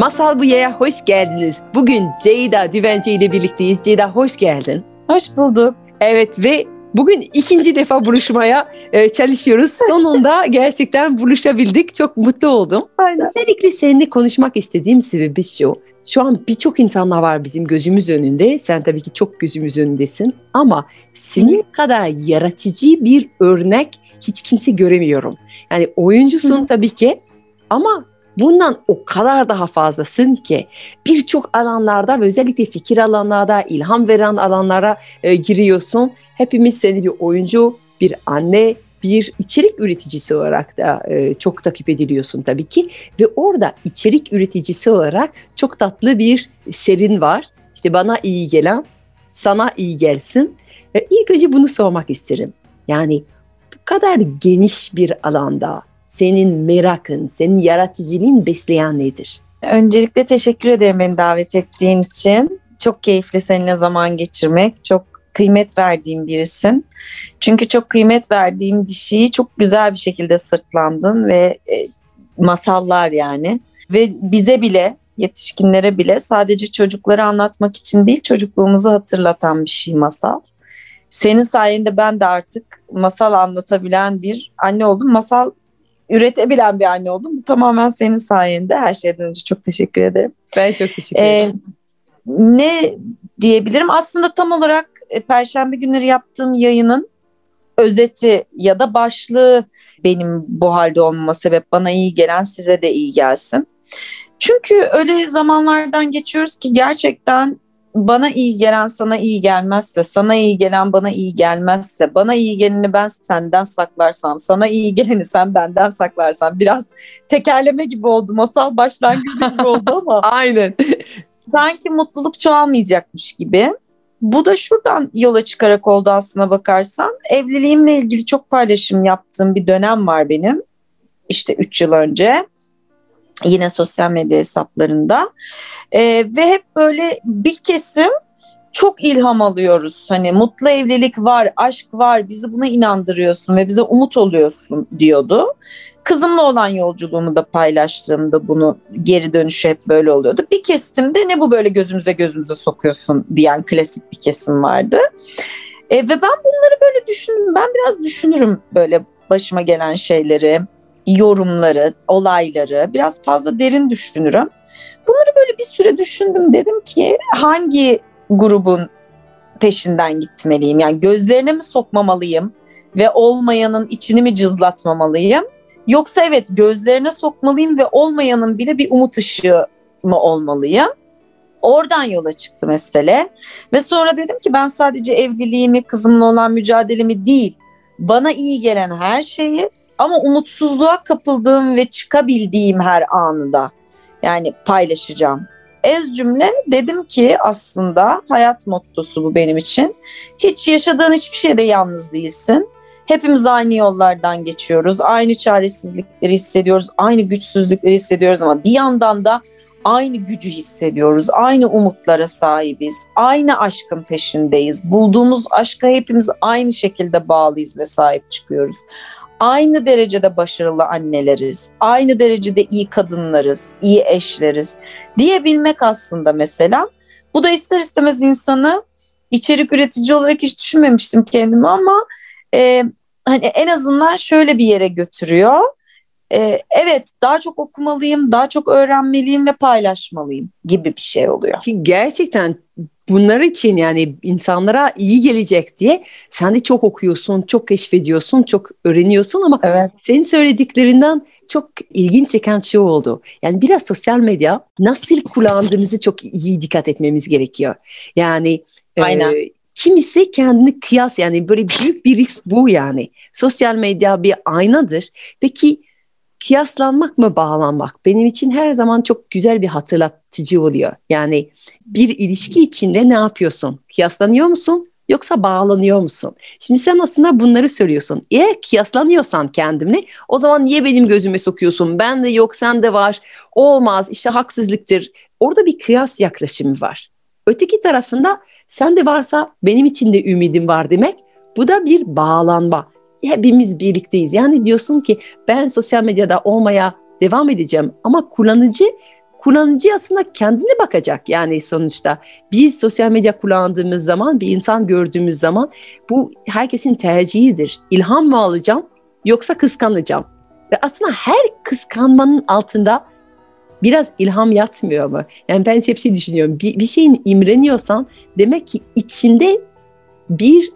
Masal Buya'ya hoş geldiniz. Bugün Ceyda Düvenci ile birlikteyiz. Ceyda hoş geldin. Hoş bulduk. Evet ve bugün ikinci defa buluşmaya e, çalışıyoruz. Sonunda gerçekten buluşabildik. Çok mutlu oldum. Aynen. Özellikle seninle konuşmak istediğim sebebi şu. Şu an birçok insanlar var bizim gözümüz önünde. Sen tabii ki çok gözümüz önündesin. Ama senin kadar yaratıcı bir örnek hiç kimse göremiyorum. Yani oyuncusun tabii ki ama bundan o kadar daha fazlasın ki birçok alanlarda ve özellikle fikir alanlarda, ilham veren alanlara e, giriyorsun. Hepimiz seni bir oyuncu, bir anne, bir içerik üreticisi olarak da e, çok takip ediliyorsun tabii ki. Ve orada içerik üreticisi olarak çok tatlı bir serin var. İşte bana iyi gelen, sana iyi gelsin. Ve ilk önce bunu sormak isterim. Yani bu kadar geniş bir alanda senin merakın, senin yaratıcılığın besleyen nedir? Öncelikle teşekkür ederim beni davet ettiğin için. Çok keyifli seninle zaman geçirmek. Çok kıymet verdiğim birisin. Çünkü çok kıymet verdiğim bir şeyi çok güzel bir şekilde sırtlandın ve e, masallar yani. Ve bize bile yetişkinlere bile sadece çocuklara anlatmak için değil çocukluğumuzu hatırlatan bir şey masal. Senin sayende ben de artık masal anlatabilen bir anne oldum. Masal üretebilen bir anne oldum. Bu tamamen senin sayende. Her şeyden önce çok teşekkür ederim. Ben çok teşekkür Ee, ederim. ne diyebilirim? Aslında tam olarak e, Perşembe günleri yaptığım yayının özeti ya da başlığı benim bu halde olmama sebep bana iyi gelen size de iyi gelsin. Çünkü öyle zamanlardan geçiyoruz ki gerçekten bana iyi gelen sana iyi gelmezse, sana iyi gelen bana iyi gelmezse, bana iyi geleni ben senden saklarsam, sana iyi geleni sen benden saklarsan biraz tekerleme gibi oldu, masal başlangıcı gibi oldu ama Aynen. sanki mutluluk çoğalmayacakmış gibi. Bu da şuradan yola çıkarak oldu aslına bakarsan. Evliliğimle ilgili çok paylaşım yaptığım bir dönem var benim. İşte 3 yıl önce. Yine sosyal medya hesaplarında. Ee, ve hep böyle bir kesim çok ilham alıyoruz. Hani mutlu evlilik var, aşk var, bizi buna inandırıyorsun ve bize umut oluyorsun diyordu. Kızımla olan yolculuğumu da paylaştığımda bunu geri dönüşü hep böyle oluyordu. Bir kesimde ne bu böyle gözümüze gözümüze sokuyorsun diyen klasik bir kesim vardı. E, ve ben bunları böyle düşündüm. Ben biraz düşünürüm böyle başıma gelen şeyleri, yorumları, olayları. Biraz fazla derin düşünürüm. Bunları böyle bir süre düşündüm. Dedim ki hangi grubun peşinden gitmeliyim? Yani gözlerine mi sokmamalıyım ve olmayanın içini mi cızlatmamalıyım? Yoksa evet gözlerine sokmalıyım ve olmayanın bile bir umut ışığı mı olmalıyım? Oradan yola çıktı mesele. Ve sonra dedim ki ben sadece evliliğimi, kızımla olan mücadelemi değil, bana iyi gelen her şeyi ama umutsuzluğa kapıldığım ve çıkabildiğim her anı da yani paylaşacağım. Ez cümle dedim ki aslında hayat mottosu bu benim için. Hiç yaşadığın hiçbir şeyde yalnız değilsin. Hepimiz aynı yollardan geçiyoruz. Aynı çaresizlikleri hissediyoruz. Aynı güçsüzlükleri hissediyoruz ama bir yandan da aynı gücü hissediyoruz. Aynı umutlara sahibiz. Aynı aşkın peşindeyiz. Bulduğumuz aşka hepimiz aynı şekilde bağlıyız ve sahip çıkıyoruz. Aynı derecede başarılı anneleriz. Aynı derecede iyi kadınlarız, iyi eşleriz diyebilmek aslında mesela. Bu da ister istemez insanı içerik üretici olarak hiç düşünmemiştim kendimi ama e, hani en azından şöyle bir yere götürüyor. E, evet daha çok okumalıyım, daha çok öğrenmeliyim ve paylaşmalıyım gibi bir şey oluyor. Ki gerçekten bunlar için yani insanlara iyi gelecek diye sen de çok okuyorsun, çok keşfediyorsun, çok öğreniyorsun ama Evet. senin söylediklerinden çok ilginç çeken şey oldu. Yani biraz sosyal medya nasıl kullandığımızı çok iyi dikkat etmemiz gerekiyor. Yani Aynen. e, kimisi kendini kıyas yani böyle büyük bir risk bu yani. Sosyal medya bir aynadır. Peki kıyaslanmak mı bağlanmak benim için her zaman çok güzel bir hatırlatıcı oluyor. Yani bir ilişki içinde ne yapıyorsun? Kıyaslanıyor musun? Yoksa bağlanıyor musun? Şimdi sen aslında bunları söylüyorsun. Eğer kıyaslanıyorsan kendimle o zaman niye benim gözüme sokuyorsun? Ben de yok sen de var. Olmaz işte haksızlıktır. Orada bir kıyas yaklaşımı var. Öteki tarafında sen de varsa benim için de ümidim var demek. Bu da bir bağlanma. Hepimiz birlikteyiz. Yani diyorsun ki ben sosyal medyada olmaya devam edeceğim ama kullanıcı kullanıcı aslında kendine bakacak yani sonuçta. Biz sosyal medya kullandığımız zaman, bir insan gördüğümüz zaman bu herkesin tercihidir. İlham mı alacağım yoksa kıskanacağım? Ve aslında her kıskanmanın altında biraz ilham yatmıyor mu? Yani ben hep şey düşünüyorum. Bir, bir şeyin imreniyorsan demek ki içinde bir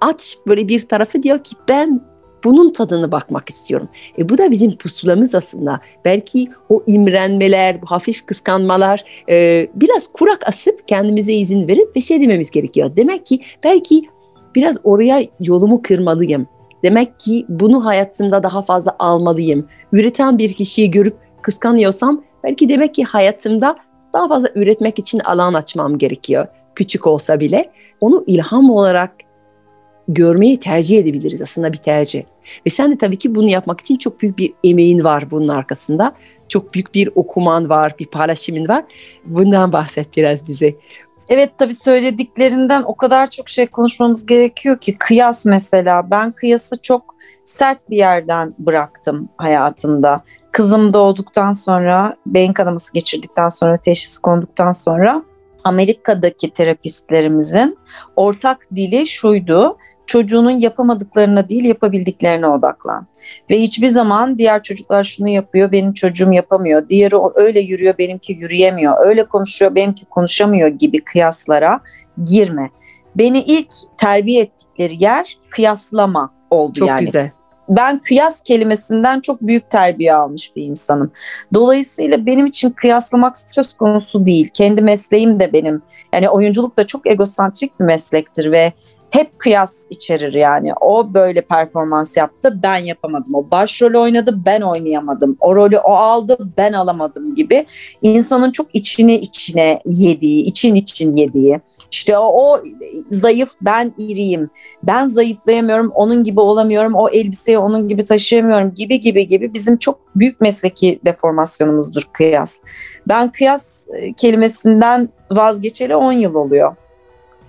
aç böyle bir tarafı diyor ki ben bunun tadını bakmak istiyorum. E bu da bizim pusulamız aslında. Belki o imrenmeler, bu hafif kıskanmalar e, biraz kurak asıp kendimize izin verip bir şey dememiz gerekiyor. Demek ki belki biraz oraya yolumu kırmalıyım. Demek ki bunu hayatımda daha fazla almalıyım. Üreten bir kişiyi görüp kıskanıyorsam belki demek ki hayatımda daha fazla üretmek için alan açmam gerekiyor. Küçük olsa bile. Onu ilham olarak görmeyi tercih edebiliriz aslında bir tercih. Ve sen de tabii ki bunu yapmak için çok büyük bir emeğin var bunun arkasında. Çok büyük bir okuman var, bir paylaşımın var. Bundan bahset biraz bize. Evet tabii söylediklerinden o kadar çok şey konuşmamız gerekiyor ki kıyas mesela ben kıyası çok sert bir yerden bıraktım hayatımda. Kızım doğduktan sonra beyin kanaması geçirdikten sonra teşhis konduktan sonra Amerika'daki terapistlerimizin ortak dili şuydu çocuğunun yapamadıklarına değil yapabildiklerine odaklan. Ve hiçbir zaman diğer çocuklar şunu yapıyor benim çocuğum yapamıyor. Diğeri öyle yürüyor benimki yürüyemiyor. Öyle konuşuyor benimki konuşamıyor gibi kıyaslara girme. Beni ilk terbiye ettikleri yer kıyaslama oldu Çok yani. güzel. Ben kıyas kelimesinden çok büyük terbiye almış bir insanım. Dolayısıyla benim için kıyaslamak söz konusu değil. Kendi mesleğim de benim. Yani oyunculuk da çok egosantrik bir meslektir ve hep kıyas içerir yani. O böyle performans yaptı, ben yapamadım. O başrol oynadı, ben oynayamadım. O rolü o aldı, ben alamadım gibi. İnsanın çok içine içine yediği, için için yediği. İşte o, o zayıf, ben iriyim. Ben zayıflayamıyorum, onun gibi olamıyorum. O elbiseyi onun gibi taşıyamıyorum gibi gibi gibi. Bizim çok büyük mesleki deformasyonumuzdur kıyas. Ben kıyas e, kelimesinden vazgeçeli 10 yıl oluyor.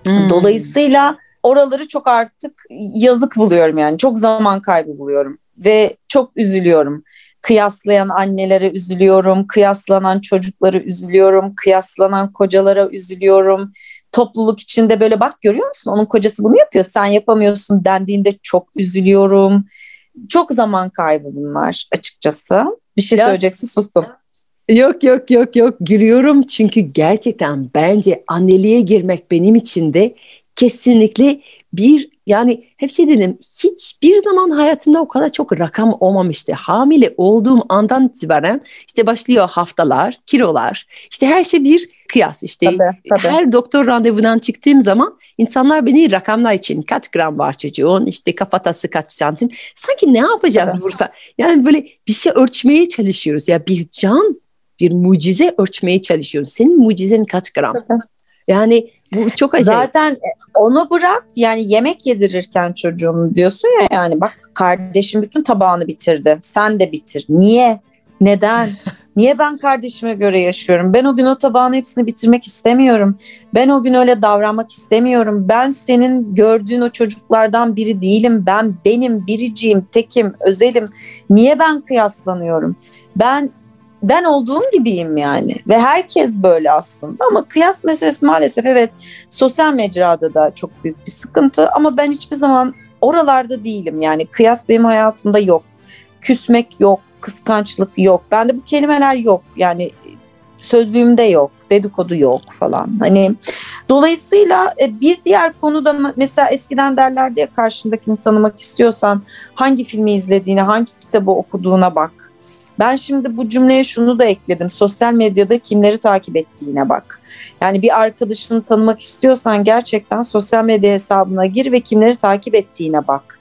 Hmm. Dolayısıyla oraları çok artık yazık buluyorum yani. Çok zaman kaybı buluyorum ve çok üzülüyorum. Kıyaslayan annelere üzülüyorum, kıyaslanan çocukları üzülüyorum, kıyaslanan kocalara üzülüyorum. Topluluk içinde böyle bak görüyor musun onun kocası bunu yapıyor sen yapamıyorsun dendiğinde çok üzülüyorum. Çok zaman kaybı bunlar açıkçası. Bir şey söyleyeceksin sustum. Yok yok yok yok gülüyorum çünkü gerçekten bence anneliğe girmek benim için de kesinlikle bir yani hep şey dedim hiçbir zaman hayatımda o kadar çok rakam olmamıştı. Hamile olduğum andan itibaren işte başlıyor haftalar, kilolar işte her şey bir kıyas işte Tabii, tabii. her doktor randevudan çıktığım zaman insanlar beni rakamlar için kaç gram var çocuğun işte kafatası kaç santim sanki ne yapacağız Tabii. burada yani böyle bir şey ölçmeye çalışıyoruz ya bir can bir mucize ölçmeye çalışıyoruz senin mucizen kaç gram. Yani bu çok acayip. Zaten e, onu bırak yani yemek yedirirken çocuğum diyorsun ya yani bak kardeşim bütün tabağını bitirdi. Sen de bitir. Niye? Neden? Niye ben kardeşime göre yaşıyorum? Ben o gün o tabağın hepsini bitirmek istemiyorum. Ben o gün öyle davranmak istemiyorum. Ben senin gördüğün o çocuklardan biri değilim. Ben benim biriciyim, tekim, özelim. Niye ben kıyaslanıyorum? Ben ben olduğum gibiyim yani. Ve herkes böyle aslında. Ama kıyas meselesi maalesef evet sosyal mecrada da çok büyük bir sıkıntı. Ama ben hiçbir zaman oralarda değilim. Yani kıyas benim hayatımda yok. Küsmek yok kıskançlık yok. Bende bu kelimeler yok. Yani sözlüğümde yok dedikodu yok falan. Hani dolayısıyla e, bir diğer konuda mesela eskiden derlerdi ya karşındakini tanımak istiyorsan hangi filmi izlediğine hangi kitabı okuduğuna bak ben şimdi bu cümleye şunu da ekledim. Sosyal medyada kimleri takip ettiğine bak. Yani bir arkadaşını tanımak istiyorsan gerçekten sosyal medya hesabına gir ve kimleri takip ettiğine bak.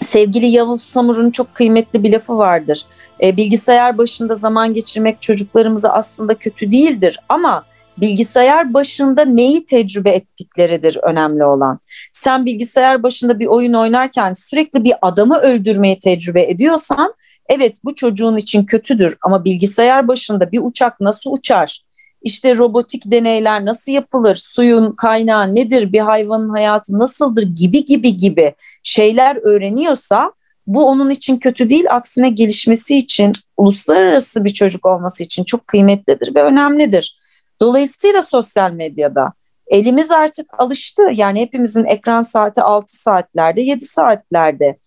Sevgili Yavuz Samur'un çok kıymetli bir lafı vardır. E, bilgisayar başında zaman geçirmek çocuklarımıza aslında kötü değildir ama bilgisayar başında neyi tecrübe ettikleridir önemli olan. Sen bilgisayar başında bir oyun oynarken sürekli bir adamı öldürmeyi tecrübe ediyorsan evet bu çocuğun için kötüdür ama bilgisayar başında bir uçak nasıl uçar? İşte robotik deneyler nasıl yapılır? Suyun kaynağı nedir? Bir hayvanın hayatı nasıldır? gibi gibi gibi şeyler öğreniyorsa bu onun için kötü değil aksine gelişmesi için uluslararası bir çocuk olması için çok kıymetlidir ve önemlidir. Dolayısıyla sosyal medyada elimiz artık alıştı. Yani hepimizin ekran saati 6 saatlerde, 7 saatlerde.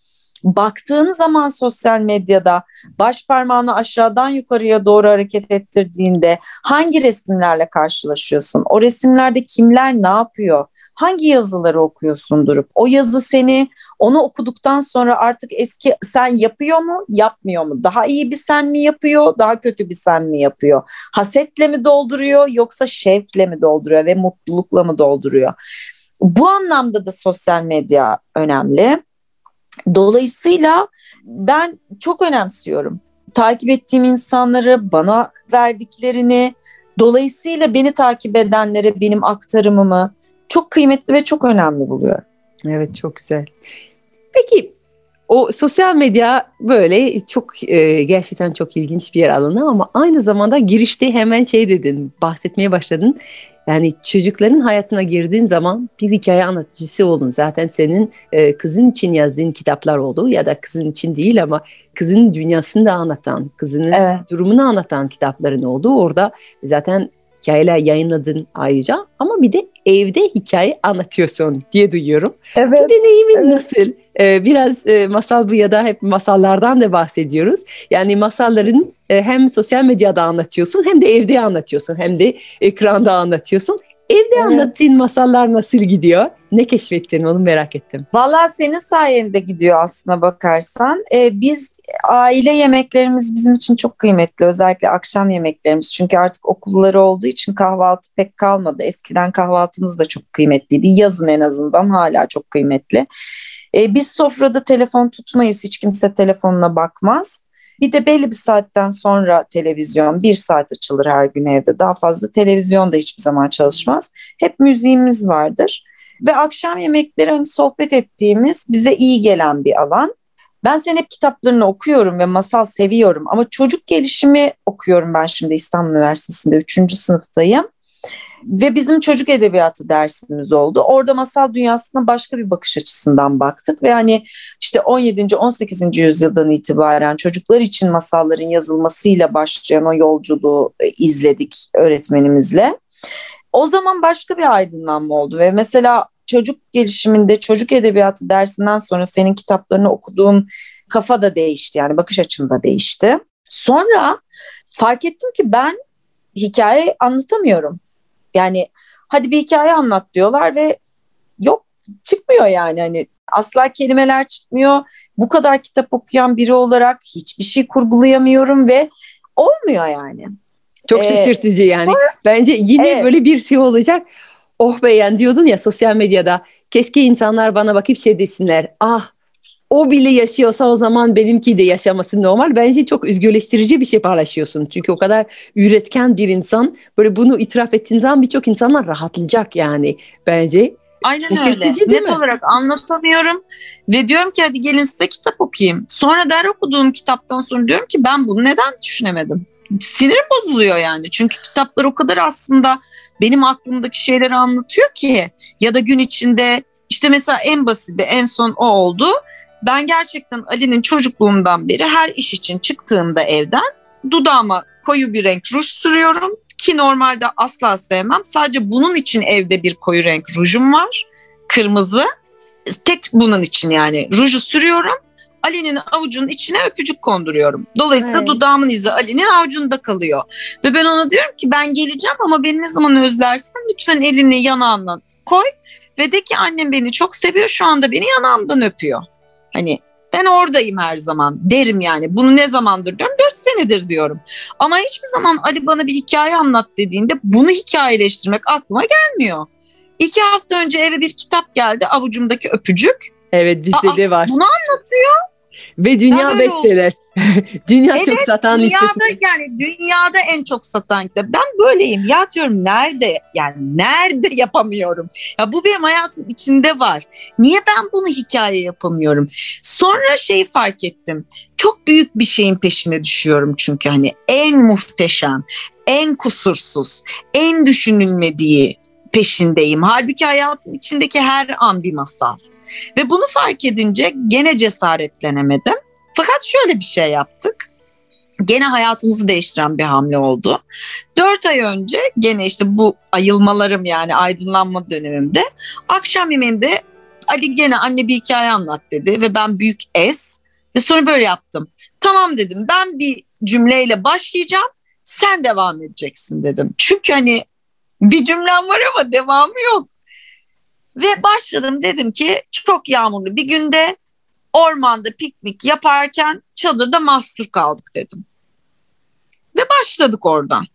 Baktığın zaman sosyal medyada baş parmağını aşağıdan yukarıya doğru hareket ettirdiğinde hangi resimlerle karşılaşıyorsun? O resimlerde kimler ne yapıyor? hangi yazıları okuyorsun durup? O yazı seni onu okuduktan sonra artık eski sen yapıyor mu, yapmıyor mu? Daha iyi bir sen mi yapıyor, daha kötü bir sen mi yapıyor? Hasetle mi dolduruyor yoksa şevkle mi dolduruyor ve mutlulukla mı dolduruyor? Bu anlamda da sosyal medya önemli. Dolayısıyla ben çok önemsiyorum. Takip ettiğim insanları, bana verdiklerini, dolayısıyla beni takip edenlere benim aktarımımı, çok kıymetli ve çok önemli buluyorum. Evet çok güzel. Peki o sosyal medya böyle çok e, gerçekten çok ilginç bir alanı ama aynı zamanda girişte hemen şey dedin, bahsetmeye başladın. Yani çocukların hayatına girdiğin zaman bir hikaye anlatıcısı oldun. Zaten senin e, kızın için yazdığın kitaplar oldu ya da kızın için değil ama kızın dünyasını da anlatan, kızının evet. durumunu anlatan kitapların oldu. Orada zaten hikayeler yayınladın ayrıca ama bir de evde hikaye anlatıyorsun diye duyuyorum. Evet. Bu deneyimin evet. nasıl? Ee, biraz e, masal bu ya da hep masallardan da bahsediyoruz. Yani masalların e, hem sosyal medyada anlatıyorsun hem de evde anlatıyorsun hem de ekranda anlatıyorsun. Evde evet. anlattığın masallar nasıl gidiyor? Ne keşfettin onu merak ettim. Valla senin sayende gidiyor aslına bakarsan. Ee, biz aile yemeklerimiz bizim için çok kıymetli. Özellikle akşam yemeklerimiz. Çünkü artık okulları olduğu için kahvaltı pek kalmadı. Eskiden kahvaltımız da çok kıymetliydi. Yazın en azından hala çok kıymetli. Ee, biz sofrada telefon tutmayız. Hiç kimse telefonuna bakmaz. Bir de belli bir saatten sonra televizyon bir saat açılır her gün evde. Daha fazla televizyon da hiçbir zaman çalışmaz. Hep müziğimiz vardır. Ve akşam yemekleri hani sohbet ettiğimiz bize iyi gelen bir alan. Ben senin hep kitaplarını okuyorum ve masal seviyorum ama çocuk gelişimi okuyorum ben şimdi İstanbul Üniversitesi'nde 3. sınıftayım. Ve bizim çocuk edebiyatı dersimiz oldu. Orada masal dünyasına başka bir bakış açısından baktık ve hani işte 17. 18. yüzyıldan itibaren çocuklar için masalların yazılmasıyla başlayan o yolculuğu e, izledik öğretmenimizle. O zaman başka bir aydınlanma oldu ve mesela çocuk gelişiminde çocuk edebiyatı dersinden sonra senin kitaplarını okuduğum kafa da değişti yani bakış açım da değişti. Sonra fark ettim ki ben hikaye anlatamıyorum. Yani hadi bir hikaye anlat diyorlar ve yok çıkmıyor yani hani asla kelimeler çıkmıyor. Bu kadar kitap okuyan biri olarak hiçbir şey kurgulayamıyorum ve olmuyor yani. Çok ee, şaşırtıcı yani. Sonra, Bence yine evet. böyle bir şey olacak. Oh be yani diyordun ya sosyal medyada keşke insanlar bana bakıp şey desinler. Ah o bile yaşıyorsa o zaman benimki de yaşaması normal. Bence çok üzgüleştirici bir şey paylaşıyorsun. Çünkü o kadar üretken bir insan böyle bunu itiraf ettiğin zaman birçok insanlar rahatlayacak yani bence. Aynen öyle. Net mi? olarak anlatamıyorum ve diyorum ki hadi gelin size kitap okuyayım. Sonra der okuduğum kitaptan sonra diyorum ki ben bunu neden düşünemedim? Sinirim bozuluyor yani. Çünkü kitaplar o kadar aslında benim aklımdaki şeyleri anlatıyor ki ya da gün içinde işte mesela en basiti en son o oldu ben gerçekten Ali'nin çocukluğumdan beri her iş için çıktığımda evden dudağıma koyu bir renk ruj sürüyorum ki normalde asla sevmem. Sadece bunun için evde bir koyu renk rujum var. Kırmızı. Tek bunun için yani ruju sürüyorum. Ali'nin avucunun içine öpücük konduruyorum. Dolayısıyla evet. dudağımın izi Ali'nin avucunda kalıyor. Ve ben ona diyorum ki ben geleceğim ama beni ne zaman özlersen lütfen elini yanağından koy ve de ki annem beni çok seviyor şu anda beni yanağımdan öpüyor. Hani ben oradayım her zaman derim yani. Bunu ne zamandır diyorum? Dört senedir diyorum. Ama hiçbir zaman Ali bana bir hikaye anlat dediğinde bunu hikayeleştirmek aklıma gelmiyor. İki hafta önce eve bir kitap geldi avucumdaki öpücük. Evet bizde de var. Bunu anlatıyor. Ve dünya bestseller. dünya çok Evet, satan Dünyada listesi. yani dünyada en çok satan kitap. Ben böyleyim. Ya diyorum nerede? Yani nerede yapamıyorum? Ya bu benim hayatım içinde var. Niye ben bunu hikaye yapamıyorum? Sonra şeyi fark ettim. Çok büyük bir şeyin peşine düşüyorum çünkü hani en muhteşem, en kusursuz, en düşünülmediği peşindeyim. Halbuki hayatın içindeki her an bir masal. Ve bunu fark edince gene cesaretlenemedim. Fakat şöyle bir şey yaptık. Gene hayatımızı değiştiren bir hamle oldu. Dört ay önce gene işte bu ayılmalarım yani aydınlanma dönemimde akşam yemeğinde Ali gene anne bir hikaye anlat dedi ve ben büyük es ve sonra böyle yaptım. Tamam dedim ben bir cümleyle başlayacağım sen devam edeceksin dedim. Çünkü hani bir cümlem var ama devamı yok. Ve başladım dedim ki çok yağmurlu bir günde ormanda piknik yaparken çadırda mahsur kaldık dedim. Ve başladık oradan.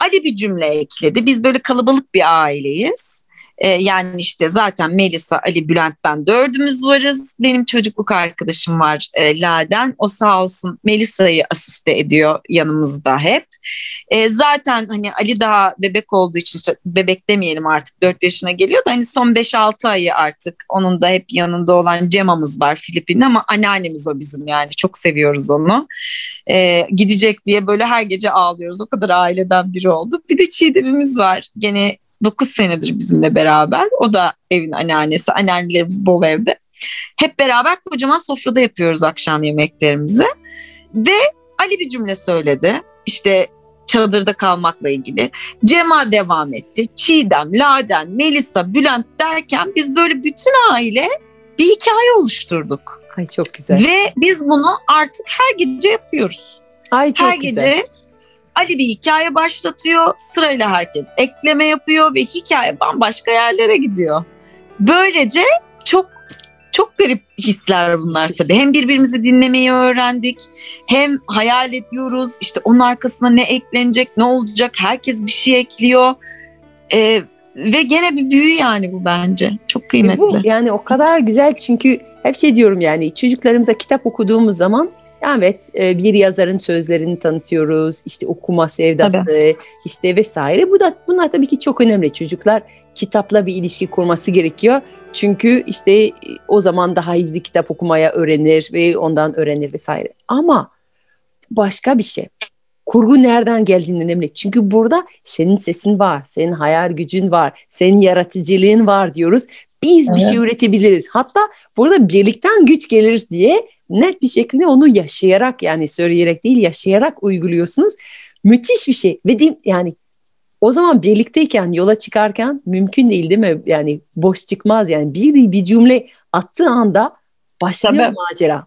Ali bir cümle ekledi. Biz böyle kalabalık bir aileyiz. Ee, yani işte zaten Melisa, Ali, Bülent ben dördümüz varız. Benim çocukluk arkadaşım var e, Laden. O sağ olsun Melisa'yı asiste ediyor yanımızda hep. E, zaten hani Ali daha bebek olduğu için işte bebek demeyelim artık 4 yaşına geliyor da hani son 5-6 ayı artık onun da hep yanında olan Cema'mız var Filipin'de ama anneannemiz o bizim yani çok seviyoruz onu. E, gidecek diye böyle her gece ağlıyoruz o kadar aileden biri olduk. Bir de Çiğdem'imiz var gene 9 senedir bizimle beraber o da evin anneannesi anneannelerimiz bol evde. Hep beraber kocaman sofrada yapıyoruz akşam yemeklerimizi ve Ali bir cümle söyledi işte çadırda kalmakla ilgili. Cemal devam etti. Çiğdem, Laden, Melisa, Bülent derken biz böyle bütün aile bir hikaye oluşturduk. Ay çok güzel. Ve biz bunu artık her gece yapıyoruz. Ay çok her güzel. gece Ali bir hikaye başlatıyor. Sırayla herkes ekleme yapıyor ve hikaye bambaşka yerlere gidiyor. Böylece çok çok garip hisler bunlar tabii. Hem birbirimizi dinlemeyi öğrendik, hem hayal ediyoruz. İşte onun arkasına ne eklenecek, ne olacak? Herkes bir şey ekliyor. Ee, ve gene bir büyü yani bu bence. Çok E kıymetli. Bu yani o kadar güzel çünkü hep şey diyorum yani çocuklarımıza kitap okuduğumuz zaman evet e, bir yazarın sözlerini tanıtıyoruz. işte okuma sevdası işte vesaire. Bu da bunlar tabii ki çok önemli. Çocuklar kitapla bir ilişki kurması gerekiyor. Çünkü işte e, o zaman daha hızlı kitap okumaya öğrenir ve ondan öğrenir vesaire. Ama başka bir şey. Kurgu nereden geldiğin önemli. Çünkü burada senin sesin var, senin hayal gücün var, senin yaratıcılığın var diyoruz. Biz bir Evet. şey üretebiliriz. Hatta burada birlikten güç gelir diye net bir şekilde onu yaşayarak yani söyleyerek değil yaşayarak uyguluyorsunuz. Müthiş bir şey. Ve değil- yani o zaman birlikteyken yola çıkarken mümkün değil değil mi? Yani boş çıkmaz yani bir bir cümle attığı anda başlıyor Tabii. macera.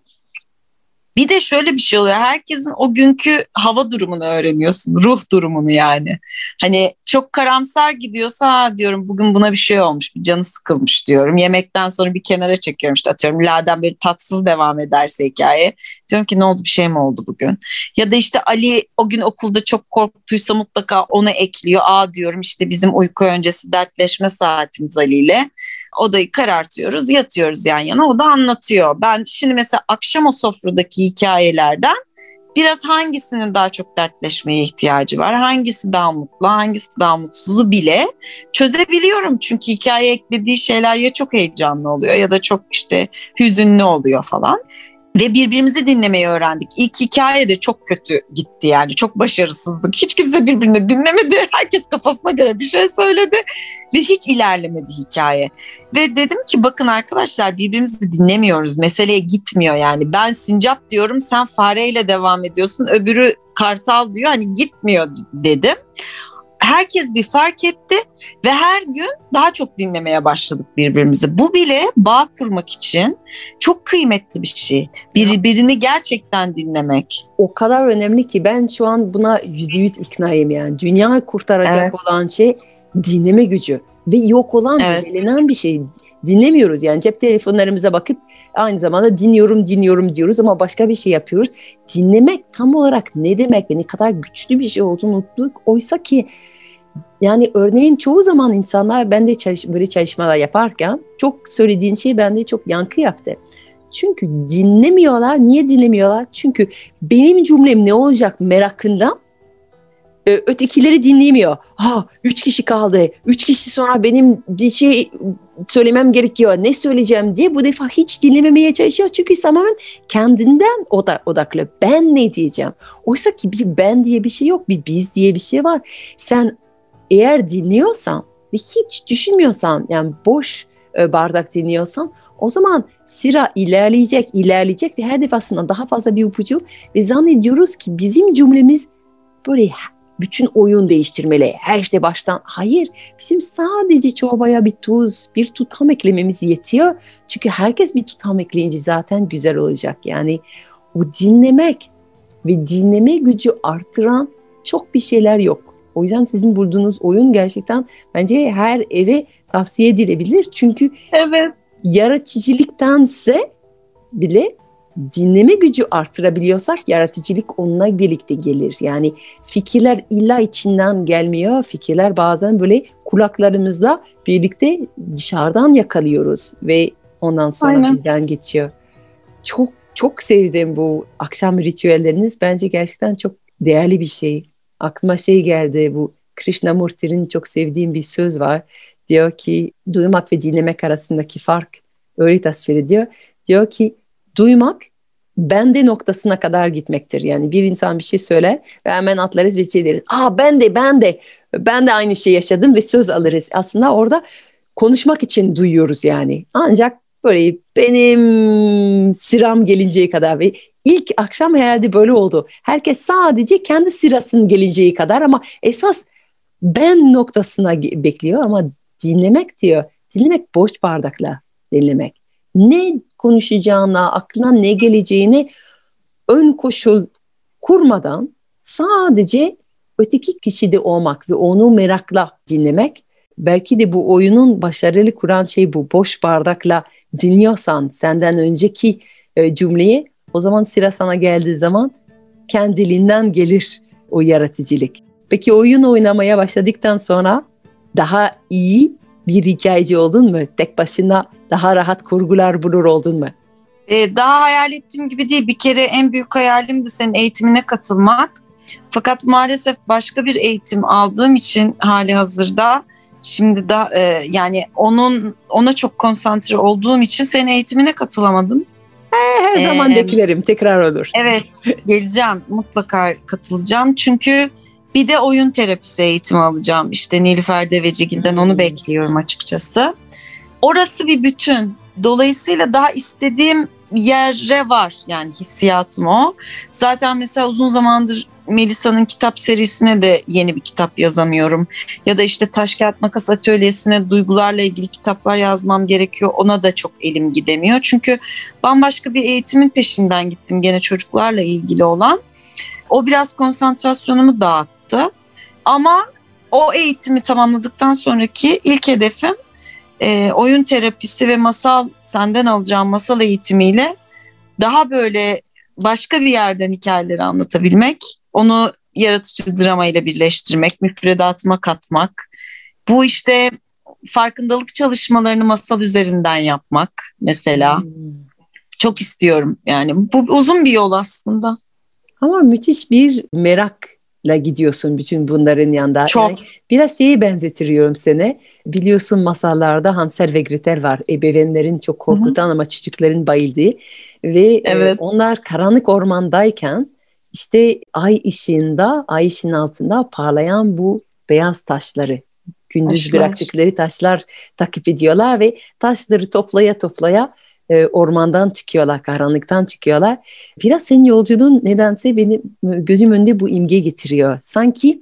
Bir de şöyle bir şey oluyor. Herkesin o günkü hava durumunu öğreniyorsun. Ruh durumunu yani. Hani çok karamsar gidiyorsa diyorum bugün buna bir şey olmuş. Bir canı sıkılmış diyorum. Yemekten sonra bir kenara çekiyorum işte atıyorum. Laden böyle tatsız devam ederse hikaye. Diyorum ki ne oldu bir şey mi oldu bugün? Ya da işte Ali o gün okulda çok korktuysa mutlaka onu ekliyor. Aa diyorum işte bizim uyku öncesi dertleşme saatimiz Ali ile odayı karartıyoruz, yatıyoruz yan yana. O da anlatıyor. Ben şimdi mesela akşam o sofradaki hikayelerden biraz hangisinin daha çok dertleşmeye ihtiyacı var, hangisi daha mutlu, hangisi daha mutsuzu bile çözebiliyorum. Çünkü hikaye eklediği şeyler ya çok heyecanlı oluyor ya da çok işte hüzünlü oluyor falan. Ve birbirimizi dinlemeyi öğrendik. İlk hikaye de çok kötü gitti yani. Çok başarısızlık. Hiç kimse birbirini dinlemedi. Herkes kafasına göre bir şey söyledi. Ve hiç ilerlemedi hikaye. Ve dedim ki bakın arkadaşlar birbirimizi dinlemiyoruz. Meseleye gitmiyor yani. Ben sincap diyorum sen fareyle devam ediyorsun. Öbürü kartal diyor hani gitmiyor dedim. Herkes bir fark etti ve her gün daha çok dinlemeye başladık birbirimizi. Bu bile bağ kurmak için çok kıymetli bir şey. Birbirini gerçekten dinlemek. o kadar önemli ki ben şu an buna yüzde yüz iknayım yani. Dünya kurtaracak Evet. olan şey dinleme gücü ve yok olan Evet. bilinen bir şey dinlemiyoruz yani cep telefonlarımıza bakıp aynı zamanda dinliyorum dinliyorum diyoruz ama başka bir şey yapıyoruz. Dinlemek tam olarak ne demek ve ne kadar güçlü bir şey olduğunu unuttuk. Oysa ki Yani örneğin çoğu zaman insanlar ben de çalış, böyle çalışmalar yaparken çok söylediğin şey bende çok yankı yaptı. Çünkü dinlemiyorlar. Niye dinlemiyorlar? Çünkü benim cümlem ne olacak merakından e, ötekileri dinlemiyor. Ha üç kişi kaldı. Üç kişi sonra benim şey söylemem gerekiyor. Ne söyleyeceğim diye bu defa hiç dinlememeye çalışıyor. Çünkü tamamen kendinden odak, odaklı. Ben ne diyeceğim? Oysa ki bir ben diye bir şey yok. Bir biz diye bir şey var. Sen eğer dinliyorsan ve hiç düşünmüyorsan yani boş e, bardak dinliyorsan o zaman sıra ilerleyecek, ilerleyecek ve her defasında daha fazla bir ipucu ve zannediyoruz ki bizim cümlemiz böyle bütün oyun değiştirmeli. Her işte baştan. Hayır. Bizim sadece çorbaya bir tuz, bir tutam eklememiz yetiyor. Çünkü herkes bir tutam ekleyince zaten güzel olacak. Yani o dinlemek ve dinleme gücü artıran çok bir şeyler yok. O yüzden sizin bulduğunuz oyun gerçekten bence her eve tavsiye edilebilir. Çünkü Evet. yaratıcılıktanse bile dinleme gücü artırabiliyorsak yaratıcılık onunla birlikte gelir. Yani fikirler illa içinden gelmiyor. Fikirler bazen böyle kulaklarımızla birlikte dışarıdan yakalıyoruz ve ondan sonra Aynen. bizden geçiyor. Çok çok sevdim bu akşam ritüelleriniz. Bence gerçekten çok değerli bir şey. Aklıma şey geldi bu Krishnamurti'nin çok sevdiğim bir söz var. Diyor ki duymak ve dinlemek arasındaki fark öyle tasvir ediyor. Diyor ki duymak bende noktasına kadar gitmektir. Yani bir insan bir şey söyler ve hemen atlarız ve şey deriz. Aa ben de ben de ben de aynı şey yaşadım ve söz alırız. Aslında orada konuşmak için duyuyoruz yani. Ancak böyle benim sıram gelinceye kadar ve ilk akşam herhalde böyle oldu. Herkes sadece kendi sırasının gelinceye kadar ama esas ben noktasına bekliyor ama dinlemek diyor. Dinlemek boş bardakla dinlemek. Ne konuşacağına, aklına ne geleceğini ön koşul kurmadan sadece öteki kişide olmak ve onu merakla dinlemek. Belki de bu oyunun başarılı kuran şey bu. Boş bardakla dinliyorsan senden önceki e, cümleyi o zaman sıra sana geldiği zaman kendiliğinden gelir o yaratıcılık. Peki oyun oynamaya başladıktan sonra daha iyi bir hikayeci oldun mu? Tek başına daha rahat kurgular bulur oldun mu? Ee, daha hayal ettiğim gibi değil. Bir kere en büyük hayalimdi senin eğitimine katılmak. Fakat maalesef başka bir eğitim aldığım için hali hazırda şimdi da e, yani onun ona çok konsantre olduğum için senin eğitimine katılamadım. Her Ee, zaman beklerim tekrar olur. Evet geleceğim mutlaka katılacağım çünkü bir de oyun terapisi eğitimi alacağım. İşte Nilüfer Devecigil'den onu Hmm. bekliyorum açıkçası. Orası bir bütün. Dolayısıyla daha istediğim yere var yani hissiyatım o. Zaten mesela uzun zamandır Melisa'nın kitap serisine de yeni bir kitap yazamıyorum. Ya da işte taş kağıt makas atölyesine duygularla ilgili kitaplar yazmam gerekiyor. Ona da çok elim gidemiyor. Çünkü bambaşka bir eğitimin peşinden gittim gene çocuklarla ilgili olan. O biraz konsantrasyonumu dağıttı. Ama o eğitimi tamamladıktan sonraki ilk hedefim e, oyun terapisi ve masal senden alacağım masal eğitimiyle daha böyle başka bir yerden hikayeleri anlatabilmek, onu yaratıcı drama ile birleştirmek, müfredatıma katmak. Bu işte farkındalık çalışmalarını masal üzerinden yapmak mesela. Hmm. Çok istiyorum yani. Bu uzun bir yol aslında. Ama müthiş bir merakla gidiyorsun bütün bunların yanında. Çok. Yani biraz şeyi benzetiriyorum seni. Biliyorsun masallarda Hansel ve Gretel var. Ebeveynlerin çok korkutan ama çocukların bayıldığı. Ve e, Evet. onlar karanlık ormandayken işte ay ışığında, ay ışığın altında parlayan bu beyaz taşları, gündüz Taşlar. bıraktıkları taşlar takip ediyorlar ve taşları toplaya toplaya e, ormandan çıkıyorlar, karanlıktan çıkıyorlar. Biraz senin yolculuğun nedense benim gözüm önünde bu imge getiriyor. Sanki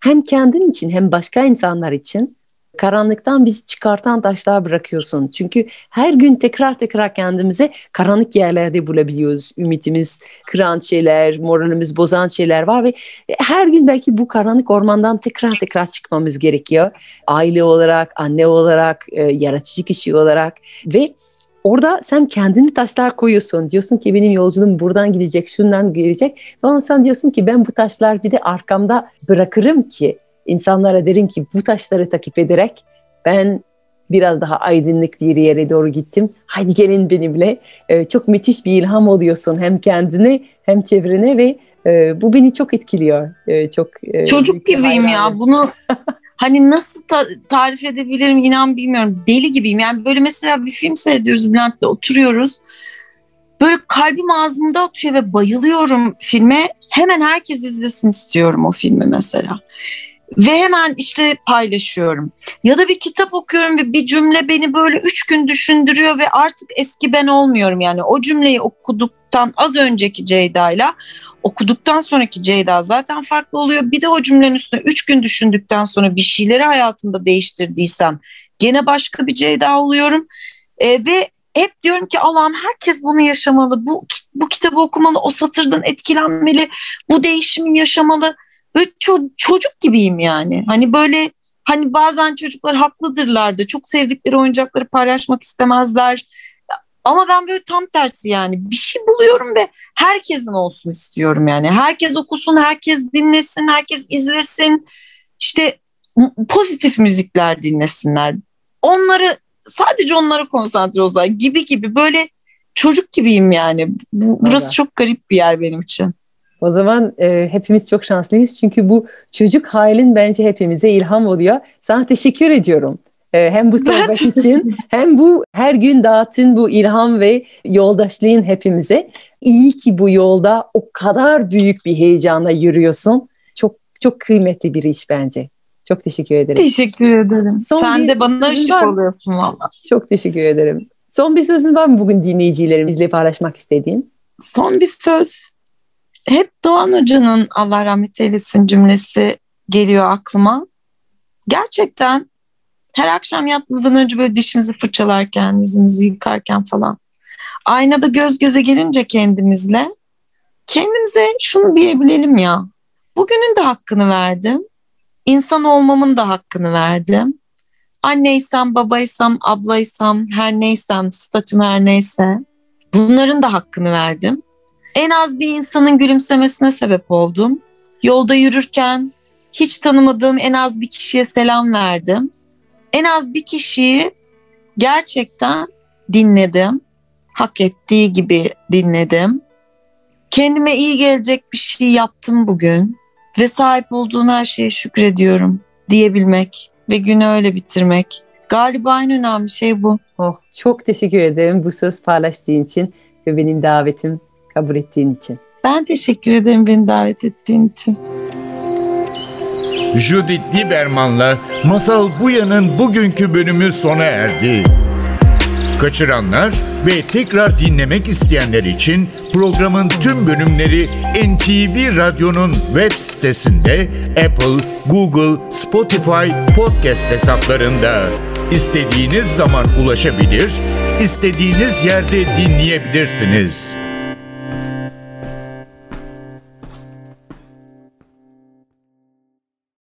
hem kendin için hem başka insanlar için karanlıktan bizi çıkartan taşlar bırakıyorsun. Çünkü her gün tekrar tekrar kendimize karanlık yerlerde bulabiliyoruz. Ümitimiz kıran şeyler, moralimiz bozan şeyler var ve her gün belki bu karanlık ormandan tekrar tekrar çıkmamız gerekiyor. Aile olarak, anne olarak, e, yaratıcı kişi olarak ve Orada sen kendini taşlar koyuyorsun. Diyorsun ki benim yolculuğum buradan gidecek, şundan gelecek. Ve ondan sonra diyorsun ki ben bu taşlar bir de arkamda bırakırım ki insanlara derim ki bu taşları takip ederek ben biraz daha aydınlık bir yere doğru gittim. Haydi gelin benimle. Ee, çok müthiş bir ilham oluyorsun hem kendine hem çevrene ve e, bu beni çok etkiliyor. Ee, çok e, Çocuk gibiyim ya. hayranım. Bunu hani nasıl ta- tarif edebilirim inan bilmiyorum. Deli gibiyim. Yani böyle mesela bir film seyrediyoruz Bülent'le oturuyoruz. Böyle kalbim ağzımda atıyor ve bayılıyorum filme. Hemen herkes izlesin istiyorum o filmi mesela. Ve hemen işte paylaşıyorum. Ya da bir kitap okuyorum ve bir cümle beni böyle üç gün düşündürüyor ve artık eski ben olmuyorum. Yani o cümleyi okuduktan az önceki Ceyda'yla okuduktan sonraki Ceyda zaten farklı oluyor. Bir de o cümlenin üstüne üç gün düşündükten sonra bir şeyleri hayatımda değiştirdiysem gene başka bir Ceyda oluyorum. E, ve hep diyorum ki Allah'ım herkes bunu yaşamalı. Bu, bu kitabı okumalı, o satırdan etkilenmeli, bu değişimi yaşamalı. Böyle ço- çocuk gibiyim yani. Hani böyle hani bazen çocuklar haklıdırlar da çok sevdikleri oyuncakları paylaşmak istemezler. Ama ben böyle tam tersi yani bir şey buluyorum ve herkesin olsun istiyorum yani. Herkes okusun, herkes dinlesin, herkes izlesin. İşte pozitif müzikler dinlesinler. Onları sadece onlara konsantre olsunlar gibi gibi böyle çocuk gibiyim yani. Bu, burası Evet. çok garip bir yer benim için. O zaman e, hepimiz çok şanslıyız çünkü bu çocuk halin bence hepimize ilham oluyor. Sana teşekkür ediyorum. E, hem bu sohbet için hem bu her gün dağıtın bu ilham ve yoldaşlığın hepimize. İyi ki bu yolda o kadar büyük bir heyecanla yürüyorsun. Çok çok kıymetli bir iş bence. Çok teşekkür ederim. Teşekkür ederim. Son Sen de bana ışık var oluyorsun valla. Çok teşekkür ederim. Son bir sözün var mı bugün dinleyicilerimizle paylaşmak istediğin? Son bir söz. Hep Doğan Hoca'nın Allah rahmet eylesin cümlesi geliyor aklıma. Gerçekten her akşam yatmadan önce böyle dişimizi fırçalarken, yüzümüzü yıkarken falan aynada göz göze gelince kendimizle kendimize şunu diyebilelim ya. Bugünün de hakkını verdim. İnsan olmamın da hakkını verdim. Anneysem, babaysam, ablaysam, her neysem, statüm her neyse bunların da hakkını verdim. En az bir insanın gülümsemesine sebep oldum. Yolda yürürken hiç tanımadığım en az bir kişiye selam verdim. En az bir kişiyi gerçekten dinledim. Hak ettiği gibi dinledim. Kendime iyi gelecek bir şey yaptım bugün ve sahip olduğum her şeye şükrediyorum diyebilmek ve günü öyle bitirmek. Galiba en önemli şey bu. Oh, çok teşekkür ederim bu söz paylaştığın için ve benim davetim kabul ettiğin için. Ben teşekkür ederim beni davet ettiğin için. Judith Lieberman'la Masal Buya'nın bugünkü bölümü sona erdi. Kaçıranlar ve tekrar dinlemek isteyenler için programın tüm bölümleri NTV Radyo'nun web sitesinde Apple, Google, Spotify podcast hesaplarında istediğiniz zaman ulaşabilir, istediğiniz yerde dinleyebilirsiniz.